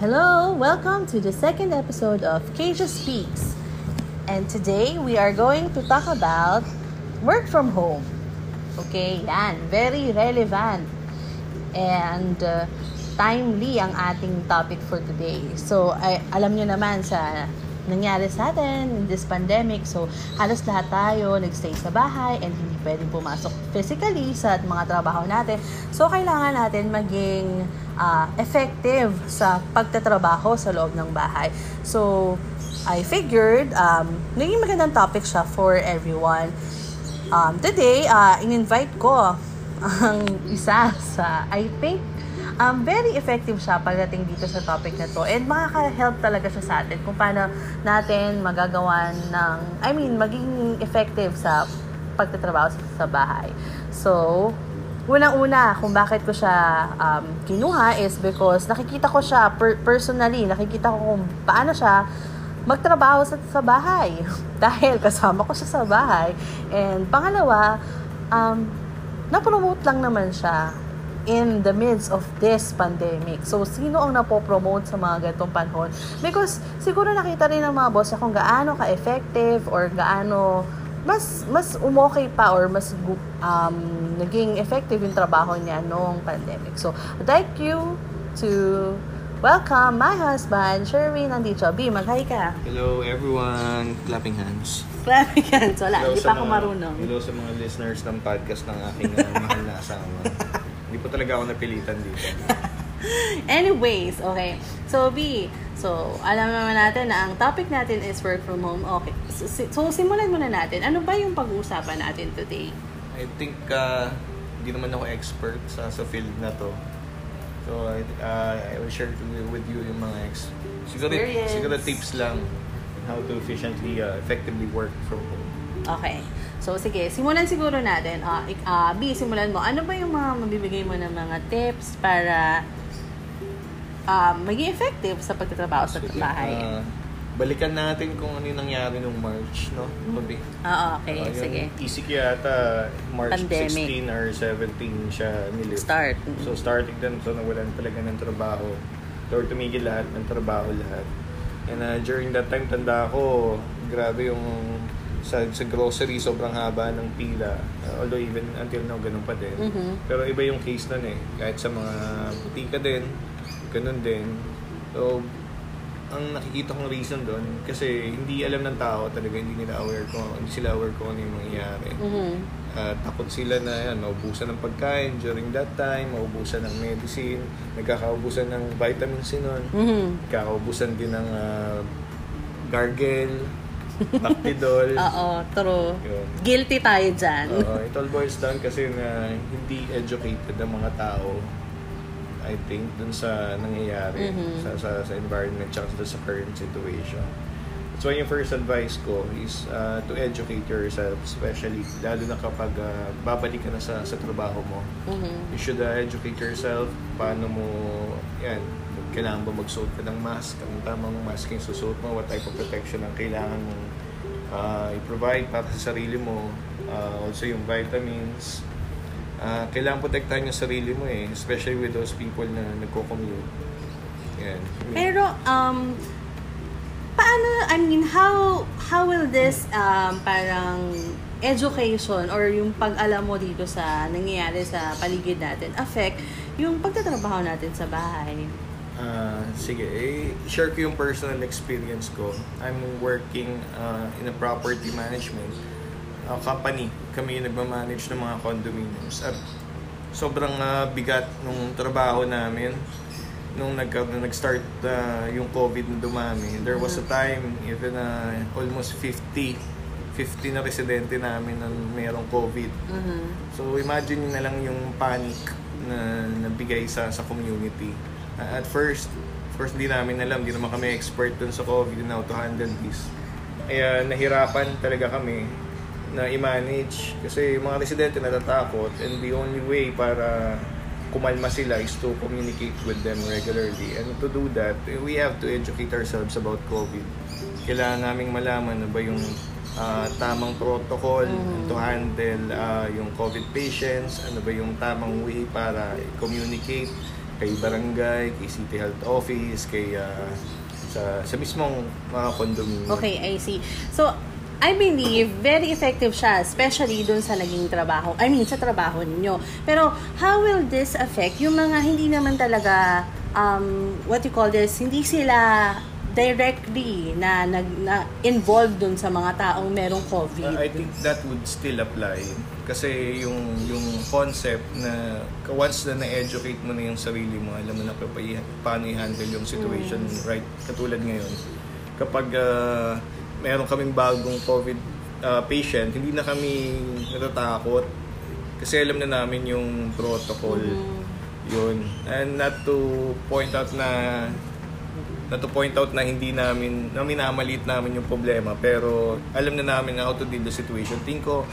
Hello, welcome to the second episode of Keisha Speaks. And today we are going to talk about work from home. Okay, yan, very relevant and uh, timely ang ating topic for today. So, ay, alam nyo naman sa nangyari sa atin in this pandemic. So, halos lahat tayo nagstay sa bahay and hindi pwedeng pumasok physically sa mga trabaho natin. So, kailangan natin maging uh, effective sa pagtatrabaho sa loob ng bahay. So, I figured, um, naging magandang topic siya for everyone. Um, today, uh, in-invite ko ang isa sa, I think, um, very effective siya pagdating dito sa topic na to. And makaka-help talaga siya sa atin kung paano natin magagawa ng, I mean, maging effective sa pagtatrabaho sa, sa bahay. So, unang-una kung bakit ko siya um, kinuha is because nakikita ko siya per- personally, nakikita ko kung paano siya magtrabaho sa, sa bahay. Dahil kasama ko siya sa bahay. And pangalawa, um, na-promote lang naman siya in the midst of this pandemic. So, sino ang napopromote sa mga ganitong panahon? Because, siguro nakita rin ng mga boss kung gaano ka-effective or gaano mas mas umokay pa or mas um, naging effective yung trabaho niya noong pandemic. So, I'd like you to welcome my husband, Sherwin, nandito. B, mag-hi ka. Hello everyone, clapping hands. Clapping hands. Wala, Hello hindi pa ako mga- marunong. Hello sa mga listeners ng podcast ng aking uh, mahal na asawa. Hindi po talaga ako napilitan dito. Anyways, okay. So, B, so, alam naman natin na ang topic natin is work from home. Okay. So, si- so simulan muna natin. Ano ba yung pag-uusapan natin today? I think uh, hindi naman ako expert sa sa field na to. So I, uh, I will share with you yung mga ex siguro, Experience. siguro tips lang how to efficiently, uh, effectively work from home. Okay. So, sige. Simulan siguro natin. Ik- ah, B, simulan mo. Ano ba yung mga mabibigay mo ng mga tips para um, maging effective sa pagtatrabaho sa bahay? uh, balikan natin kung ano yung nangyari nung March, no? Babi. Ah, okay. Uh, sige. ECQ yata March Pandemic. 16 or 17 siya nilift. Start. So starting then, so nawalan talaga ng trabaho. Or tumigil lahat ng trabaho lahat. And uh, during that time, tanda ko, grabe yung sa, sa grocery, sobrang haba ng pila. Uh, although even until now, ganun pa din. Mhm. Pero iba yung case nun eh. Kahit sa mga butika din, ganun din. So, ang nakikita kong reason doon, kasi hindi alam ng tao talaga, hindi nila aware kung, hindi sila aware kung ano yung mangyayari. Mhm. Uh, takot sila na yan, maubusan ng pagkain during that time, maubusan ng medicine, nagkakaubusan ng vitamins nun, Mhm. nagkakaubusan din ng uh, gargle, Bactidol. Oo, true. Yun. Guilty tayo dyan. Oo, it all boils down kasi na hindi educated ang mga tao I think dun sa nangyayari Mhm. sa, sa sa environment tsaka sa current situation. So yung first advice ko is uh, to educate yourself especially lalo na kapag uh, babalik ka na sa sa trabaho mo. Mhm. You should uh, educate yourself paano mo yan kailangan ba magsuot ka ng mask anong tamang mask yung susuot mo what type of protection ang kailangan mong uh, i-provide para sa sarili mo uh, also yung vitamins uh, kailangan protektahan yung sarili mo eh especially with those people na nagko-commute yan Pero, um, paano, I mean, how, how will this, um, parang, education or yung pag-alam mo dito sa nangyayari sa paligid natin affect yung pagtatrabaho natin sa bahay? Ah, sige, eh, share ko yung personal experience ko. I'm working uh, in a property management uh, company. Kami yung nagmamanage ng mga condominiums. At sobrang ah, bigat nung trabaho namin nung nag nung nag-start ah, yung COVID na dumami. There was a time even uh, almost 50 50 na residente namin na mayroong COVID. Mhm. So imagine na lang yung panic na nabigay sa sa community. Uh, at first, of course hindi namin alam, hindi naman kami expert dun sa COVID and how to handle this. Kaya nahirapan talaga kami na i-manage kasi yung mga residente natatakot and the only way para kumalma sila is to communicate with them regularly. And to do that, we have to educate ourselves about COVID. Kailangan naming malaman na ba yung ah, tamang protocol to handle ah, yung COVID patients, ano ba yung tamang way para communicate kay barangay, kay city health office, kay ah, sa sa mismong mga condominium. Okay, I see. So, I believe very effective siya, especially dun sa naging trabaho. I mean, sa trabaho ninyo. Pero, how will this affect yung mga hindi naman talaga, um, what you call this, hindi sila directly na, nag, na involved dun sa mga taong merong COVID? Uh, I think that would still apply kasi yung yung concept na once na na-educate mo na yung sarili mo, alam mo na pa, paano i-handle yung situation right katulad ngayon. Kapag uh, meron kaming bagong COVID uh, patient, hindi na kami natatakot kasi alam na namin yung protocol. Yun. And not to point out na na to point out na hindi namin, na minamalit namin yung problema, pero alam na namin how to deal the situation. Think ko,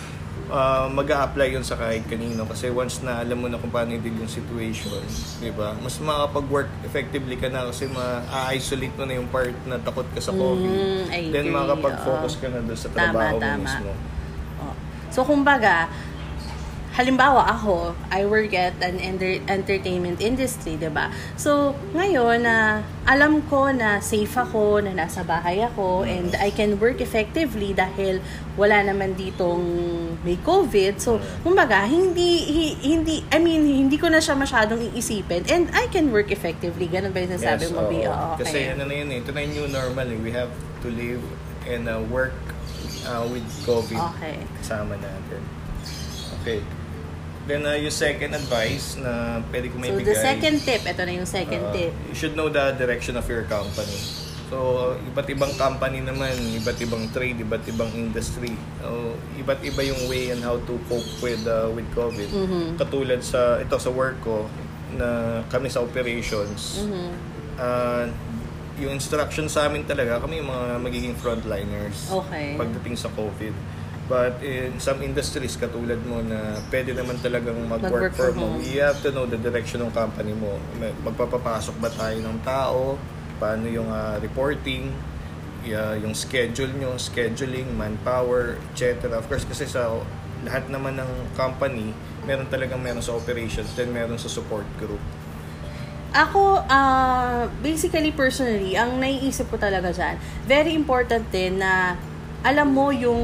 uh, mag apply yun sa kahit kanino kasi once na alam mo na kung paano i-deal yung situation, di ba? Mas makakapag-work effectively ka na kasi ma-isolate mo na yung part na takot ka sa COVID. Mm, I Then makakapag-focus ka na doon sa Tama, trabaho mo tama. mismo. Oh. So, kumbaga, halimbawa ako, I work at an enter- entertainment industry, 'di ba? So, ngayon na alam ko na safe ako, na nasa bahay ako, and I can work effectively dahil wala naman ditong may COVID. So, kumbaga, hindi, hi- hindi, I mean, hindi ko na siya masyadong iisipin and I can work effectively. Ganun ba yung nasabi mo, oo. B? Oo, okay. Kasi ano na yun eh, ito na yung new normal eh. We have to live and uh, work uh, with COVID. Okay. Kasama natin. Okay. Then uh, yung second advice na pwede ko may So, the second tip, ito na yung second Uh, tip. You should know the direction of your company. So, iba't ibang company naman, iba't ibang trade, iba't ibang industry. So, iba't iba yung way and how to cope with uh, with COVID. Mm-hmm. Katulad sa ito sa work ko na kami sa operations. Mm-hmm. uh, yung instruction sa amin talaga, kami yung mga magiging frontliners Okay. pagdating sa COVID. But in some industries, katulad mo na pwede naman talagang Mag-work mag-work from from home. home, you have to know the direction ng company mo. May- Magpapapasok ba tayo ng tao? Paano yung ah, reporting? Yeah, yung schedule nyo, scheduling, manpower, etc. Of course, kasi sa lahat naman ng company, meron talagang meron sa operations, then meron sa support group. Ako, ah, basically, personally, ang naiisip ko talaga dyan, very important din na alam mo yung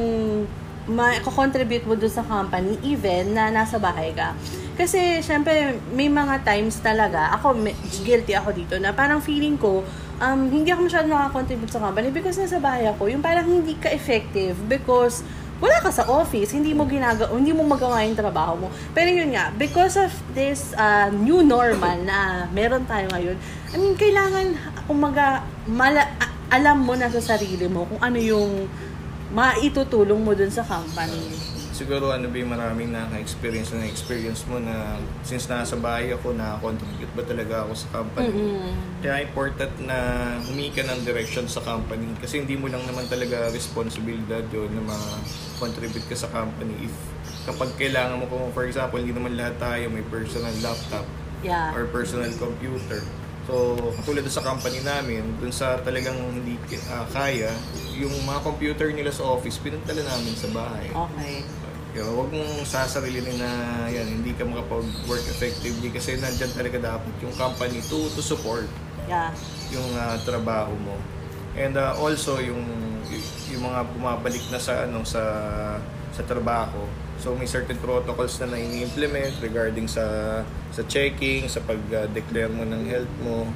ma-contribute mo dun sa company even na nasa bahay ka. Kasi, syempre, may mga times talaga, ako, guilty ako dito, na parang feeling ko, um, hindi ako masyado nakakontribute sa company because nasa bahay ako, yung parang hindi ka effective because wala ka sa office, hindi mo ginagawa, hindi mo magawa yung trabaho mo. Pero yun nga, because of this uh, new normal na meron tayo ngayon, I mean, kailangan, kumaga, mala, alam mo na sa sarili mo kung ano yung maitutulong mo dun sa company. Siguro ano ba yung maraming naka-experience na experience mo na since nasa bahay ako, nakakontribute ba talaga ako sa company? Kaya important na humika ng direction sa company kasi hindi mo lang naman talaga responsibilidad yun na ma-contribute ka sa company if kapag kailangan mo kung for example hindi naman lahat tayo may personal laptop Yeah. or personal computer so katulad sa company namin dun sa talagang hindi ah, kaya yung mga computer nila sa office pinantala namin sa bahay Okay. kaya wag mong sasarilin na yan, hindi ka makapag-work effectively kasi nandyan talaga dapat yung company to, to support Yeah. yung ah, trabaho mo. And ah, also yung yung mga bumabalik na sa ano sa sa trabaho. So may certain protocols na na-implement regarding sa sa checking, sa pag-declare mo ng health mo.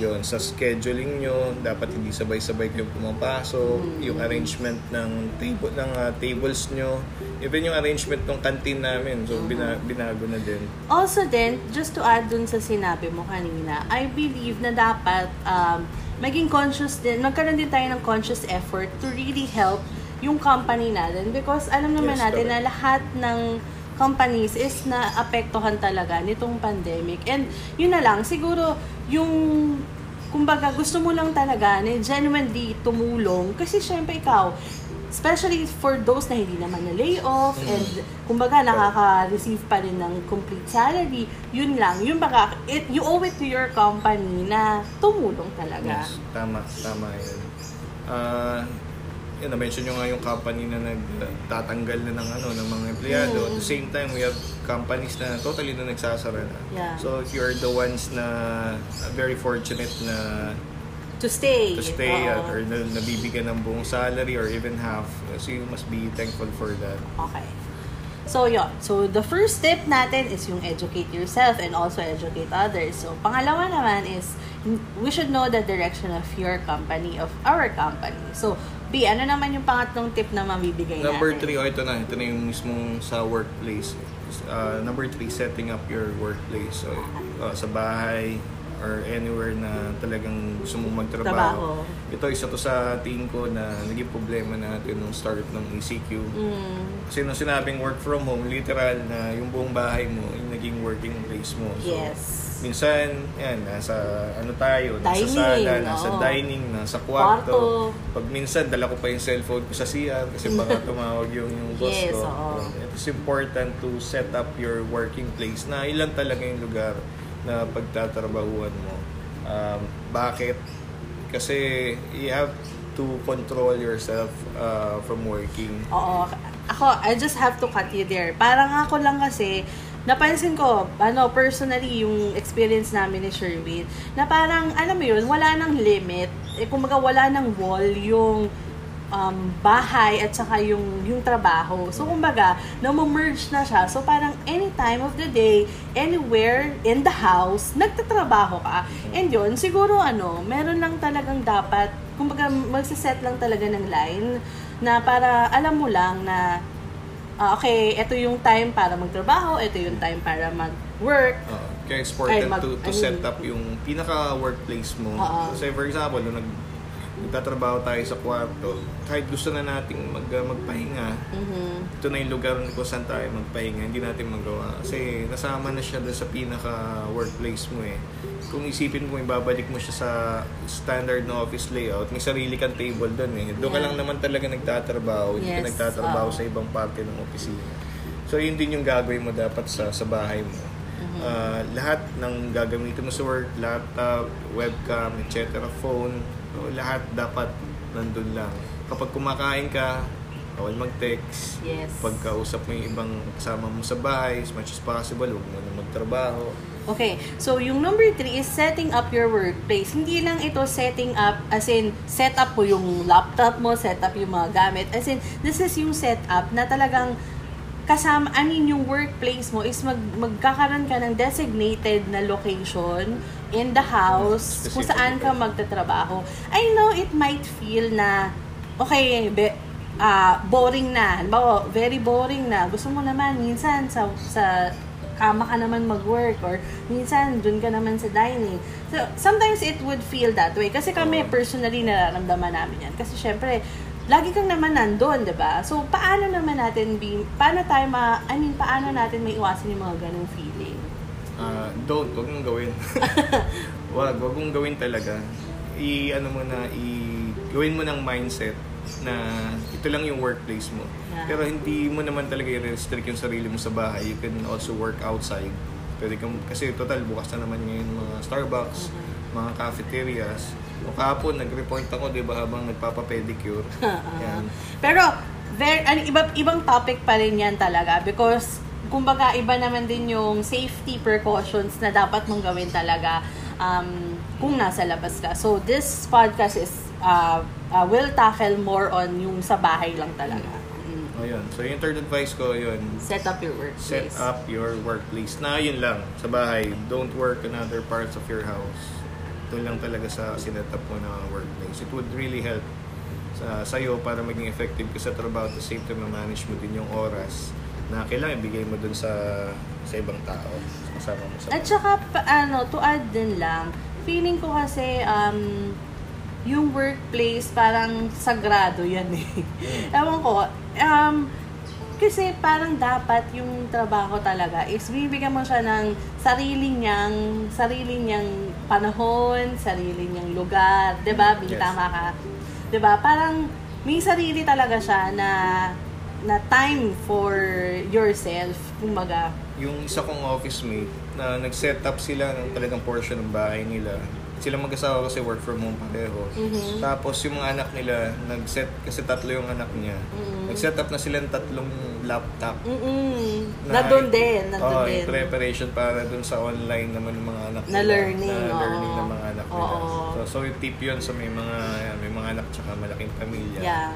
Yun, sa scheduling nyo, dapat hindi sabay-sabay kayo pumapasok, yung arrangement ng table ng ah, tables nyo, even yung arrangement ng canteen namin, so bina, binago na din. Also then, just to add dun sa sinabi mo kanina, I believe na dapat um, maging conscious din, magkaroon din tayo ng conscious effort to really help yung company natin because alam naman Yes, natin na correct. lahat ng companies is na apektuhan talaga nitong pandemic. And yun na lang, siguro yung kumbaga gusto mo lang talaga na genuinely tumulong kasi syempre ikaw especially for those na hindi naman na lay off Mm. and kumbaga nakaka-receive pa rin ng complete salary yun lang yun baka it, you owe it to your company na tumulong talaga Yes, tama, tama yun. Ah, yun, na-mention nyo nga yung company na nagtatanggal na ng ano ng mga empleyado. At the same time, we have companies na totally na nagsasara na. Yeah. So if you're the ones na uh, very fortunate na To stay. to stay Oo. at, or na, nabibigyan ng buong salary or even half, so you must be thankful for that. Okay. So, yun. So, the first step natin is yung educate yourself and also educate others. So, pangalawa naman is we should know the direction of your company, of our company. So, B, ano naman yung pangatlong tip na mabibigay Number natin? three, oh, ito na. Ito na yung mismong sa workplace. Uh, number three, setting up your workplace. So, uh, sa bahay or anywhere na talagang gusto mong magtrabaho. Trabaho. Ito, isa to sa tingin ko na naging problema natin nung start ng ECQ. Mm, Kasi nung sinabing work from home, literal na yung buong bahay mo, yung naging working place mo. So, yes. Minsan, yan, nasa ano tayo, nasa Dining, sala, nasa oo. dining, nasa kwarto. Kwarto. Pag minsan, dala ko pa yung cellphone ko sa CR kasi baka tumawag yung, yung boss Yes, ko. oo. It's important to set up your working place na ilan talaga yung lugar na pagtatrabahuan mo. Um, bakit? Kasi you have to control yourself uh, from working. Oo. Ako, I just have to cut you there. Parang ako lang kasi, napansin ko, ano, personally, yung experience namin ni Sherwin, na parang, alam mo yun, wala nang limit. Eh, kumbaga, wala nang wall yung um, bahay at saka yung, yung trabaho. So, kumbaga, merge na siya. So, parang any time of the day, anywhere in the house, nagtatrabaho ka. And yun, siguro ano, meron lang talagang dapat, kumbaga, magsiset lang talaga ng line na para alam mo lang na ah, okay, ito yung time para magtrabaho, ito yung time para mag-work. Uh, kaya it's important Ay, mag- to, to I set up yung pinaka-workplace mo. Oo. Kasi for example, nung nag, nagtatrabaho tayo sa kwarto, kahit gusto na nating mag, uh, magpahinga, Mhm. ito na yung lugar kung saan tayo magpahinga, hindi natin magawa. Kasi nasama na siya doon sa pinaka-workplace mo eh. Kung isipin mo, ibabalik mo siya sa standard na office layout, may sarili kang table doon eh. Doon ka lang naman talaga nagtatrabaho, hindi ka Yes, nagtatrabaho oo. sa ibang parte ng opisina. So yun din yung gagawin mo dapat sa sa bahay mo. Mm-hmm. Ah, lahat ng gagamitin mo sa work, laptop, webcam, etc., phone, so, lahat dapat nandun lang. Kapag kumakain ka, bawal mag-text. Yes. Pagkausap mo yung ibang kasama mo sa bahay, as much as possible, huwag mo na magtrabaho. Okay, so yung number three is setting up your workplace. Hindi lang ito setting up, as in, set up mo yung laptop mo, set up yung mga gamit. As in, this is yung setup na talagang kasama, I mean, yung workplace mo is mag, magkakaroon ka ng designated na location in the house kung saan ka magtatrabaho. I know it might feel na, okay, be, ah boring na. Halimbawa, very boring na. Gusto mo naman, minsan, sa, sa kama ka naman mag-work or minsan dun ka naman sa dining. So, sometimes it would feel that way. Kasi kami, personally, nararamdaman namin yan. Kasi syempre, lagi kang naman nandun, di ba? So, paano naman natin, be, paano tayo ma, I mean, paano natin may iwasan yung mga ganong feeling? Ah, don't, huwag mong gawin. wag, huwag mong gawin talaga. I, ano mo na, i, gawin mo ng mindset na ito lang yung workplace mo. Yeah. Pero hindi mo naman talaga i-restrict yung sarili mo sa bahay. You can also work outside. Pwede kang, kasi total, bukas na naman ngayon mga Starbucks, mga cafeterias. O kahapon, nag-report ako, di ba, habang nagpapa-pedicure. Yan. Pero, very, ano, iba, ibang topic pa rin yan talaga because, kumbaga, iba naman din yung safety precautions na dapat mong gawin talaga um, kung nasa labas ka. So, this podcast is, uh, uh, will tackle more on yung sa bahay lang talaga. Mm. O yun. So yung third advice ko, yun, Set up your workplace. set up your workplace. Na yun lang, sa bahay. Don't work in other parts of your house. Doon lang talaga sa sinet up mo na workplace. It would really help sa sa'yo para maging effective ka sa trabaho at the same time manage mo din yung oras na kailangan ibigay mo dun sa sa ibang tao. Kasama mo sa At saka, pa- ano, to add din lang, feeling ko kasi, um, yung workplace parang sagrado yan eh. Ewan ko, um, kasi parang dapat yung trabaho talaga is bibigyan mo siya ng sarili niyang, sarili niyang panahon, sarili niyang lugar, 'di ba? Yes. Bintama ka. 'Di ba? Parang may sarili talaga siya na na time for yourself, kumbaga. yung isa kong office mate na nag-set up sila ng talagang portion ng bahay nila sila mag-asawa kasi work from home pareho. Mhm. Tapos yung mga anak nila, nag-set, kasi tatlo yung anak niya, Mhm. nag-set up na sila ng tatlong laptop. Mm-mm. Na doon din, na doon Oo, din. in preparation para dun sa online naman ng mga anak Na nila. learning, Na learning ng mga anak nila. So, so yung tip yun sa may mga, may mga anak tsaka malaking pamilya. Yeah.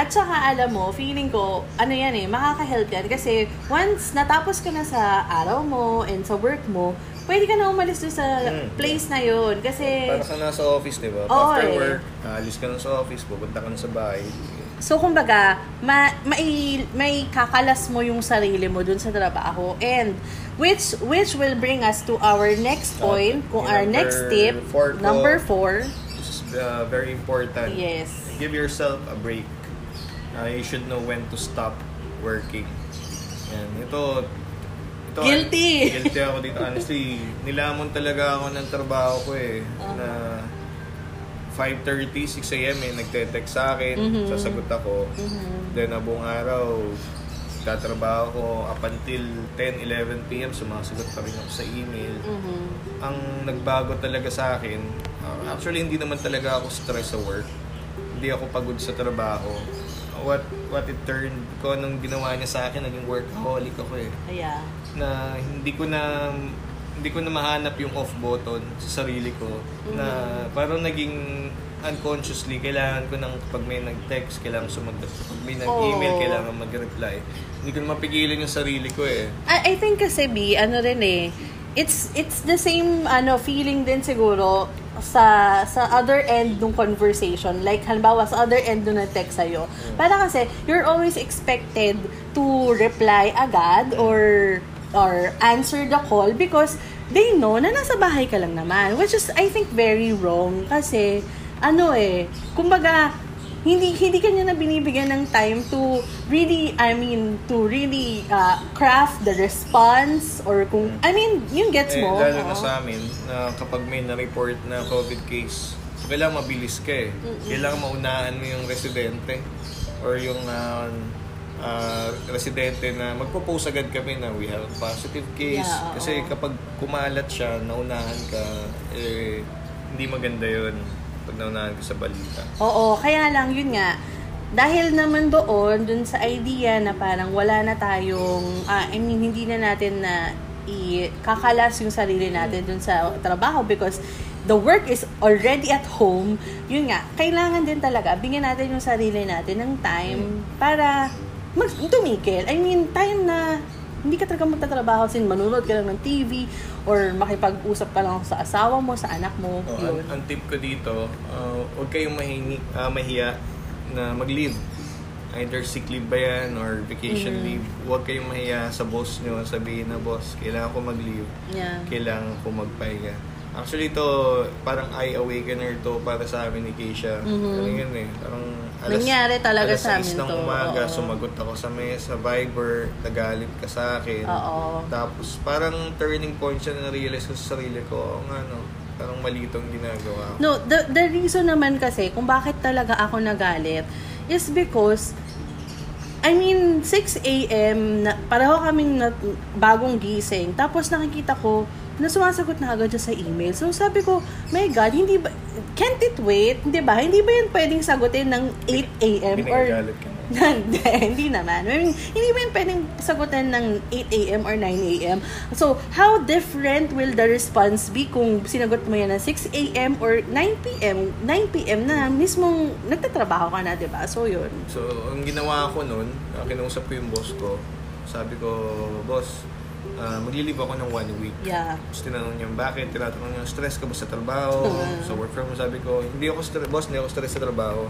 At saka alam mo, feeling ko, ano yan eh, makaka-help yan. Kasi once natapos ka na sa araw mo and sa work mo, pwede ka na umalis doon sa Mm. place na yun. Kasi, Para ka nasa office, di ba? Oo, After eh. work, aalis ka na sa office, pupunta ka na sa bahay. so kumbaga, ma may, may kakalas mo yung sarili mo dun sa trabaho. And which which will bring us to our next point, kung Yung our next tip, four number four. This is uh, very important. Yes. Give yourself a break. Uh, you should know when to stop working. Yan. Ito, ito Guilty. guilty ako dito. Honestly, nilamon talaga ako ng trabaho ko eh. Uh-huh. Na 5.30, 6 a.m. eh, nagte-text sa akin, Mhm. sasagot ako. Mhm. Then, abong araw, tatrabaho ko up until 10, 11 p.m. Sumasagot pa rin ako sa email. Mhm. Ang nagbago talaga sa akin, uh, actually hindi naman talaga ako stress sa work. Hindi ako pagod sa trabaho. What what it turned ko nung ginawa niya sa akin, naging workaholic ako eh. Yeah. Na hindi ko na hindi ko na mahanap yung off button sa sarili ko na parang naging unconsciously kailangan ko ng pag may nag-text kailangan sumagot pag may nag-email Oo. kailangan mag-reply hindi ko na mapigilan yung sarili ko eh I, I think kasi B, ano rin eh, it's it's the same ano feeling din siguro sa sa other end ng conversation. Like halimbawa sa other end nung nag-text sa'yo. Para kasi you're always expected to reply agad or or answer the call because they know na nasa bahay ka lang naman. Which is, I think, very wrong. Kasi, ano eh, kumbaga, hindi hindi kanya na binibigyan ng time to really I mean to really uh, craft the response or kung I mean yung gets Eh, mo lalo na sa amin, na kapag may na-report na COVID case, so kailangan mabilis ka eh. Kailangan maunahan mo yung residente or yung ah, ah, residente na magpo-post agad kami na we have a positive case. Yeah. Kasi kapag kumalat siya, naunahan ka, eh, hindi maganda yun pag naunahan ka sa balita. Oo, kaya lang yun nga. Dahil naman doon, dun sa idea na parang wala na tayong, ah, I mean, hindi na natin na i-kakalas yung sarili natin dun sa trabaho because the work is already at home. Yun nga, kailangan din talaga, bigyan natin yung sarili natin ng time para mag tumikil. I mean, time na hindi ka talaga magtatrabaho sin manunod ka lang ng TV or makipag-usap ka lang sa asawa mo, sa anak mo. Oh, yun. ang, ang tip ko dito, uh, huwag kayong mahingi, ah, mahiya na mag-leave. Either sick leave ba yan or vacation Mhm. leave. Huwag kayong mahiya sa boss nyo. Sabihin na, boss, kailangan ko mag-leave. Yeah. Kailangan ko magpahinga. Actually, ito parang eye-awakener to para sa amin ni Keisha. Mhm. Ano yun eh. Parang Nangyari talaga alas sa 6 amin ng to, umaga, oo. sumagot ako sa mesa, Viber, nagalit ka sa akin. Oo. Tapos parang turning point siya na realize ko sa sarili ko, oo nga no, parang mali itong ginagawa ko. No, the, the reason naman kasi kung bakit talaga ako nagalit is because I mean, 6 a.m. Na, pareho kaming na, bagong gising. Tapos nakikita ko na sumasagot na agad siya sa email. So sabi ko, my God, hindi ba, can't it wait? Hindi ba? Hindi ba yan pwedeng sagutin ng 8 a.m. or hindi, hindi naman. I mean, hindi ba yun pwedeng sagutan ng 8 a.m. or 9 a.m.? So, how different will the response be kung sinagot mo yan ng 6 a.m. or 9 p.m. 9 p.m. na mismong nagtatrabaho ka na, di ba? So, yun. So, ang ginawa ko nun, uh, kinausap ko yung boss ko. Sabi ko, boss, uh, maglilive ako ng one week. Yeah. Tapos tinanong niya, bakit? Tinatanong niya, stress ka ba sa trabaho? Mm. Sa work from home, sabi ko, hindi ako stress, boss, hindi ako stress sa trabaho.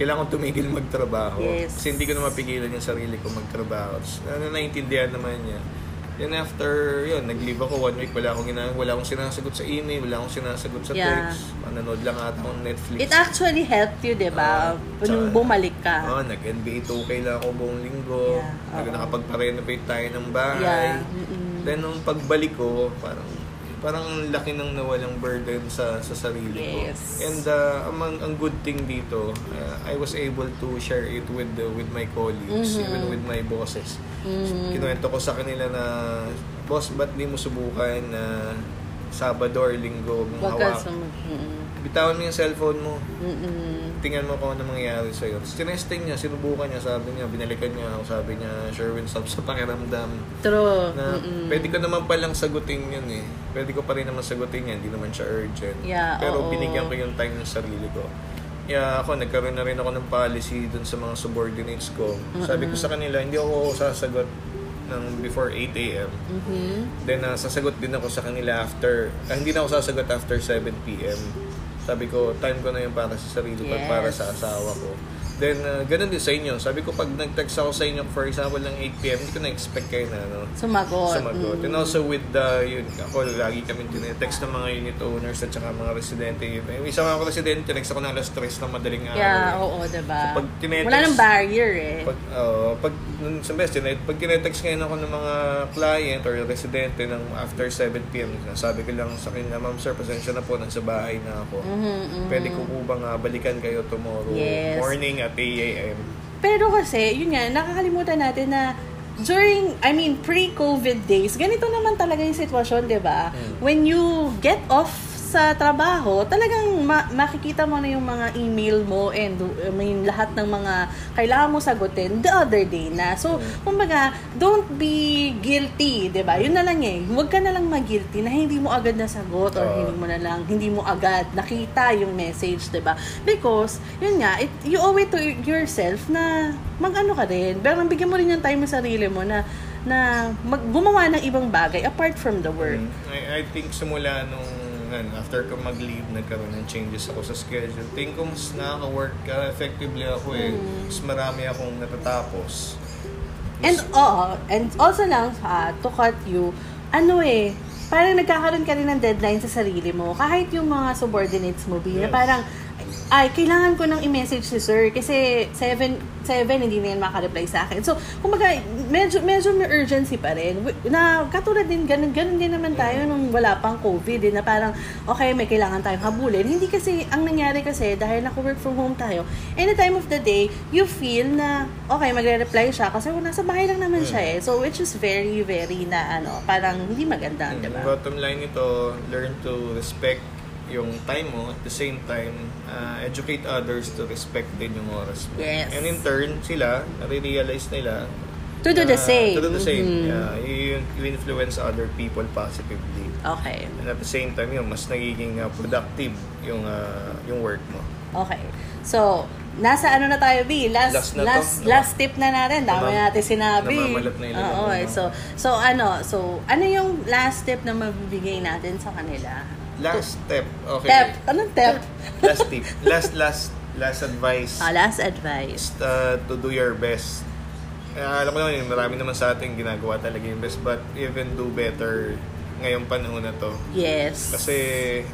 Kailangan ko tumigil magtrabaho. Yes. Kasi hindi ko na mapigilan yung sarili ko magtrabaho. Tapos, na, naintindihan naman niya. Then after, yun, nag-leave ako one week, wala akong, gina- wala akong sinasagot sa email, wala akong sinasagot sa Yeah. text. Manonood lang ata akong Netflix. It actually helped you, di ba? Oo. Nung Tsaka- bumalik ka. Oo, nag-NBA 2K lang ako buong linggo. Yeah, Nag oo. nakapagpa-renovate tayo ng bahay. Yeah. mm-mm. Then nung pagbalik ko, parang parang ang laki ng nawalang burden sa sa sarili Yes. ko. And uh, amang ang good thing dito, uh, I was able to share it with the, with my colleagues, Mhm. even with my bosses. Mhm. Kinuwento ko sa kanila na, boss, ba't di mo subukan na Sabado or Linggo Wag ka hawak. sum... Mm-mm. Bitawan mo yung cellphone mo. Mm-mm. Tingnan mo kung ano mangyayari sa'yo. Tapos tinesting niya, sinubukan niya, sabi niya, binalikan niya ako, sabi niya, Sherwin, stop sa pakiramdam. True. Na Mm-mm. pwede ko naman palang sagutin yun eh. Pwede ko pa rin naman sagutin yan, hindi naman siya urgent. Yeah, Pero oo. binigyan ko yung time ng sarili ko. Kaya ako, nagkaroon na rin ako ng policy dun sa mga subordinates ko. Sabi ko sa kanila, hindi ako sasagot ng before 8 a.m. Mhm. Then, uh, sasagot din ako sa kanila after, ah, hindi na ako sasagot after 7 p.m. Sabi ko, time ko na yun para sa sarili ko at para Yes. sa asawa ko. Then, uh, ganun din sa inyo. Sabi ko, pag nag-text ako sa inyo, for example, ng 8 p.m., hindi ko na-expect kayo na, ano, Sumagot. sumagot. Mm. And also with the, yun, ako, lagi kami tinetext ng mga unit owners at saka mga residente. Yung isa mga residente, text ako ng alas 3 ng madaling araw. Yeah, eh. oo, diba? So, pag tinetext- Wala nang barrier eh. Pag, oo, pag, nun sa best, tinet, pag tinetext ngayon ako ng mga client or residente ng after 7 p.m., sabi ko lang sa kanila, ma'am sir, pasensya na po, nasa bahay na ako. Mhm, mhm. Pwede ko po bang ah, balikan kayo tomorrow Yes. morning at 8 a.m. Pero kasi, yun nga, nakakalimutan natin na during, I mean, pre-COVID days, ganito naman talaga yung sitwasyon, di ba? Mm. When you get off sa trabaho, talagang ma- makikita mo na yung mga email mo and I mean, lahat ng mga kailangan mo sagutin the other day na. So, kumbaga, don't be guilty, 'di ba? Yun na lang eh. Huwag ka na lang mag-guilty na hindi mo agad nasagot or hindi mo na lang, hindi mo agad nakita yung message, 'di ba? Because, yun nga, it, you owe it to yourself na mag-ano ka rin. Pero bigyan mo rin yung time sa sarili mo na na mag, gumawa ng ibang bagay apart from the work. I, I think simula nung ano, after ko mag-leave, nagkaroon ng changes ako sa schedule. Think ko mas nakaka-work ka effectively ako eh. Mm. Mas marami akong natatapos. And oo, and also lang uh, to cut you, ano eh, parang nagkakaroon ka rin ng deadline sa sarili mo. Kahit yung mga subordinates mo, B, na Yes. parang, ay, kailangan ko nang i-message si sir kasi 7, 7 hindi na yan makareply sa akin. So, kumbaga, medyo, medyo may urgency pa rin. Na katulad din, ganun, ganun din naman tayo nung wala pang COVID. Eh, na parang, okay, may kailangan tayong habulin. Hindi kasi, ang nangyari kasi, dahil naka-work from home tayo, any time of the day, you feel na, okay, magre-reply siya kasi nasa bahay lang naman siya eh. So, which is very, very na, ano, parang hindi maganda, di Yung ba? bottom line nito, learn to respect yung time mo at the same time uh, educate others to respect din yung oras mo. Yes. And in turn, sila, nare-realize nila To do the na- same. To do the same. Mhm. Yeah, you, you influence other people positively. Okay. And at the same time, yun, mas nagiging uh, productive yung uh, yung work mo. Okay. So, nasa ano na tayo, B? Last, Last na to, last, no? last tip na natin. Dami Namam- natin sinabi. namamalat na ilan Oo, eh. no? So, so, ano, so, ano yung last tip na mabibigay natin sa kanila? Last step. Okay. Tip. Anong tip? last tip. Last, last, last advice. Ah, last advice. Just uh, to do your best. Eh, alam ko naman yun, marami naman sa atin ginagawa talaga yung best, but even do better ngayong panahon na to. Yes. Kasi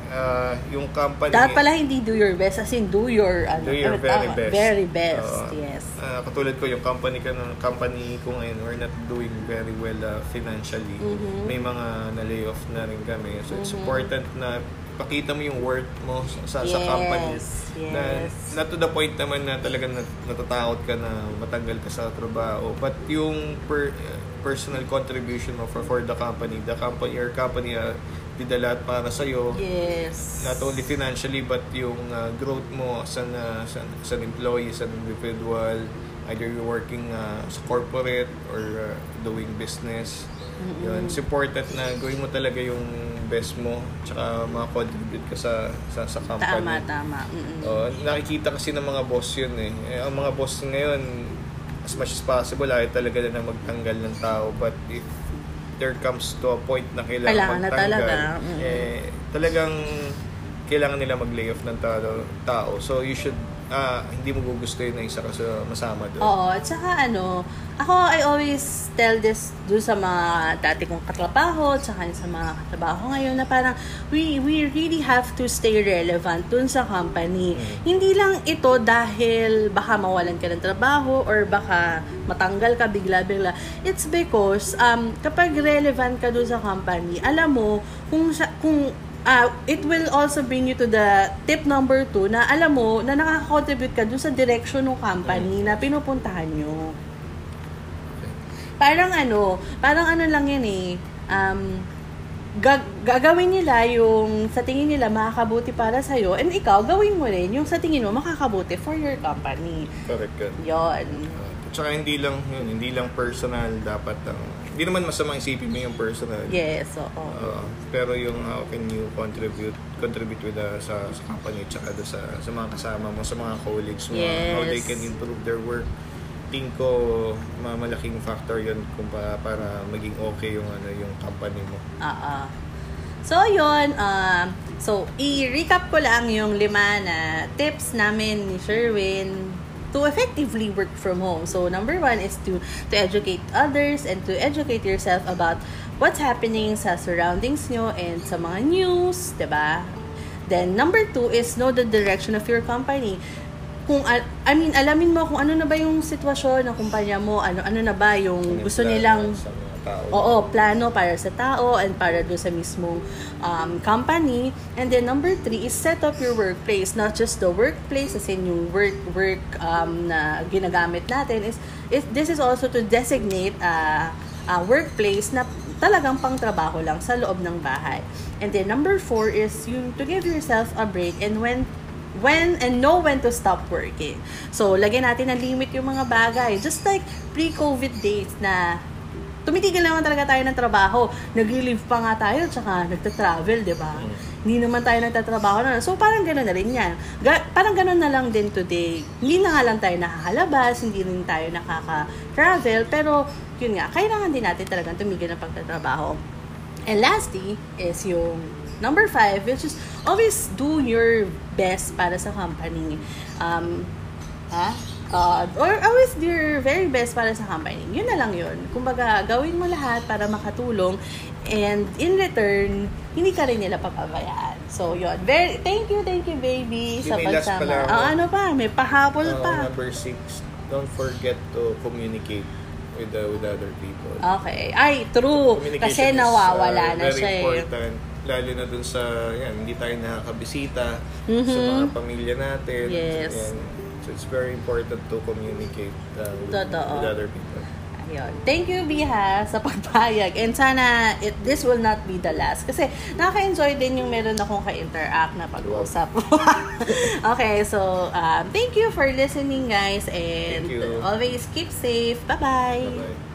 uh, yung company... Dapat pala hindi do your best, as in do your, ano, Do your ano, very tama, best. Very best, Oo. yes. Ah, katulad ko, yung company ko, company ko ngayon, we're not doing very well uh, financially. Mhm. May mga na-lay off na rin kami. So, it's Mhm. important na pakita mo yung worth mo sa, sa company. Yes, Na, yes. not to the point naman na talagang nat- natatakot ka na matanggal ka sa trabaho. But yung per, personal contribution mo for, for the company, the company, your company uh, did a lot para sa'yo Yes. not only financially but yung uh, growth mo as an, uh, as, an, as an employee, as an individual, either you're working uh, sa corporate or uh, doing business. Yun, it's important na gawin mo talaga yung best mo tsaka makakontribute ka sa, sa, sa company. Tama, tama. Mm-mm. Oh, nakikita kasi ng mga boss yun eh. eh. Ang mga boss ngayon, as much as possible, ayaw talaga na magtanggal ng tao. But if there comes to a point na kailangan, Kailangan na magtanggal, talaga. Mm. eh, talagang kailangan nila mag-lay off ng tao. tao. So you should, ah, hindi mo gugustuhin na isa ka sa masama doon. Oo, at saka ano, ako I always tell this do sa mga dati kong katrabaho, at saka sa mga katrabaho ngayon na parang we we really have to stay relevant dun sa company. Mm. Hindi lang ito dahil baka mawalan ka ng trabaho or baka matanggal ka bigla-bigla. It's because um kapag relevant ka dun sa company, alam mo kung sa, kung ah it will also bring you to the tip number two na alam mo na nakaka-contribute ka dun sa direction ng company na pinupuntahan nyo. Parang ano, parang ano lang yan eh, um, gag- gagawin nila yung sa tingin nila makakabuti para sa'yo and ikaw gawin mo rin yung sa tingin mo makakabuti for your company. Correct. Yon. Uh, at saka hindi lang yun, hindi lang personal dapat ang hindi naman masama isipin mo yung personal. Yes, oo. Uh, pero yung how can you contribute contribute with the, sa, sa company tsaka sa sa mga kasama mo sa mga colleagues mo how they Yes. can improve their work tingin ko ma- malaking factor yun kung pa, para maging okay yung ano yung company mo Oo. So, yun. Um, so, i-recap ko lang yung lima na tips namin ni Sherwin to effectively work from home. So, number one is to to educate others and to educate yourself about what's happening sa surroundings nyo and sa mga news, 'di ba? Then, number two is know the direction of your company. Kung, I mean, alamin mo kung ano na ba yung sitwasyon ng kumpanya mo, ano, ano na ba yung gusto nilang tao Oo, plano para sa tao and para doon sa mismong um, company. And then number three is set up your workplace. Not just the workplace, as in yung work, work um, na ginagamit natin. Is, is, this is also to designate a, a workplace na talagang pang trabaho lang sa loob ng bahay. And then number four is yung to give yourself a break and when when and know when to stop working. So, lagyan natin ng limit yung mga bagay. Just like pre-COVID days na tumitigil naman talaga tayo ng trabaho. Nag-relieve pa nga tayo, tsaka nagta-travel, di ba? Hindi naman tayo nagtatrabaho na. So, parang gano'n na rin yan. Ga- parang gano'n na lang din today. Hindi na nga lang tayo nakakalabas, hindi rin tayo nakaka-travel, pero yun nga, kailangan din natin talagang tumigil ng pagtatrabaho. And lastly is yung number five, which is always do your best para sa company. Um, ha? Uh, or always do your very best para sa company. Yun na lang yun. Kumbaga, gawin mo lahat para makatulong and in return, hindi ka rin nila papabayaan. So, yun. Very, thank you, thank you, baby, Hindi, sa may last pagsama. pala. Ah, ano pa? May pahabol Uh, pa. number six don't forget to communicate with the, with other people Okay. Ay, true. Kasi Communication is, nawawala uh, na very siya eh. important. Lalo na dun sa, yan, hindi tayo nakakabisita sa Mhm. mga pamilya natin. Yes. Yan. So it's very important to communicate uh, with, Totoo. with other people. Ayun. Thank you, Biha, sa pagpayag. And sana it, this will not be the last. Kasi nakaka-enjoy din yung meron akong ka-interact na pag-uusap. okay, so um, thank you for listening, guys. And always keep safe. Bye-bye. Bye-bye.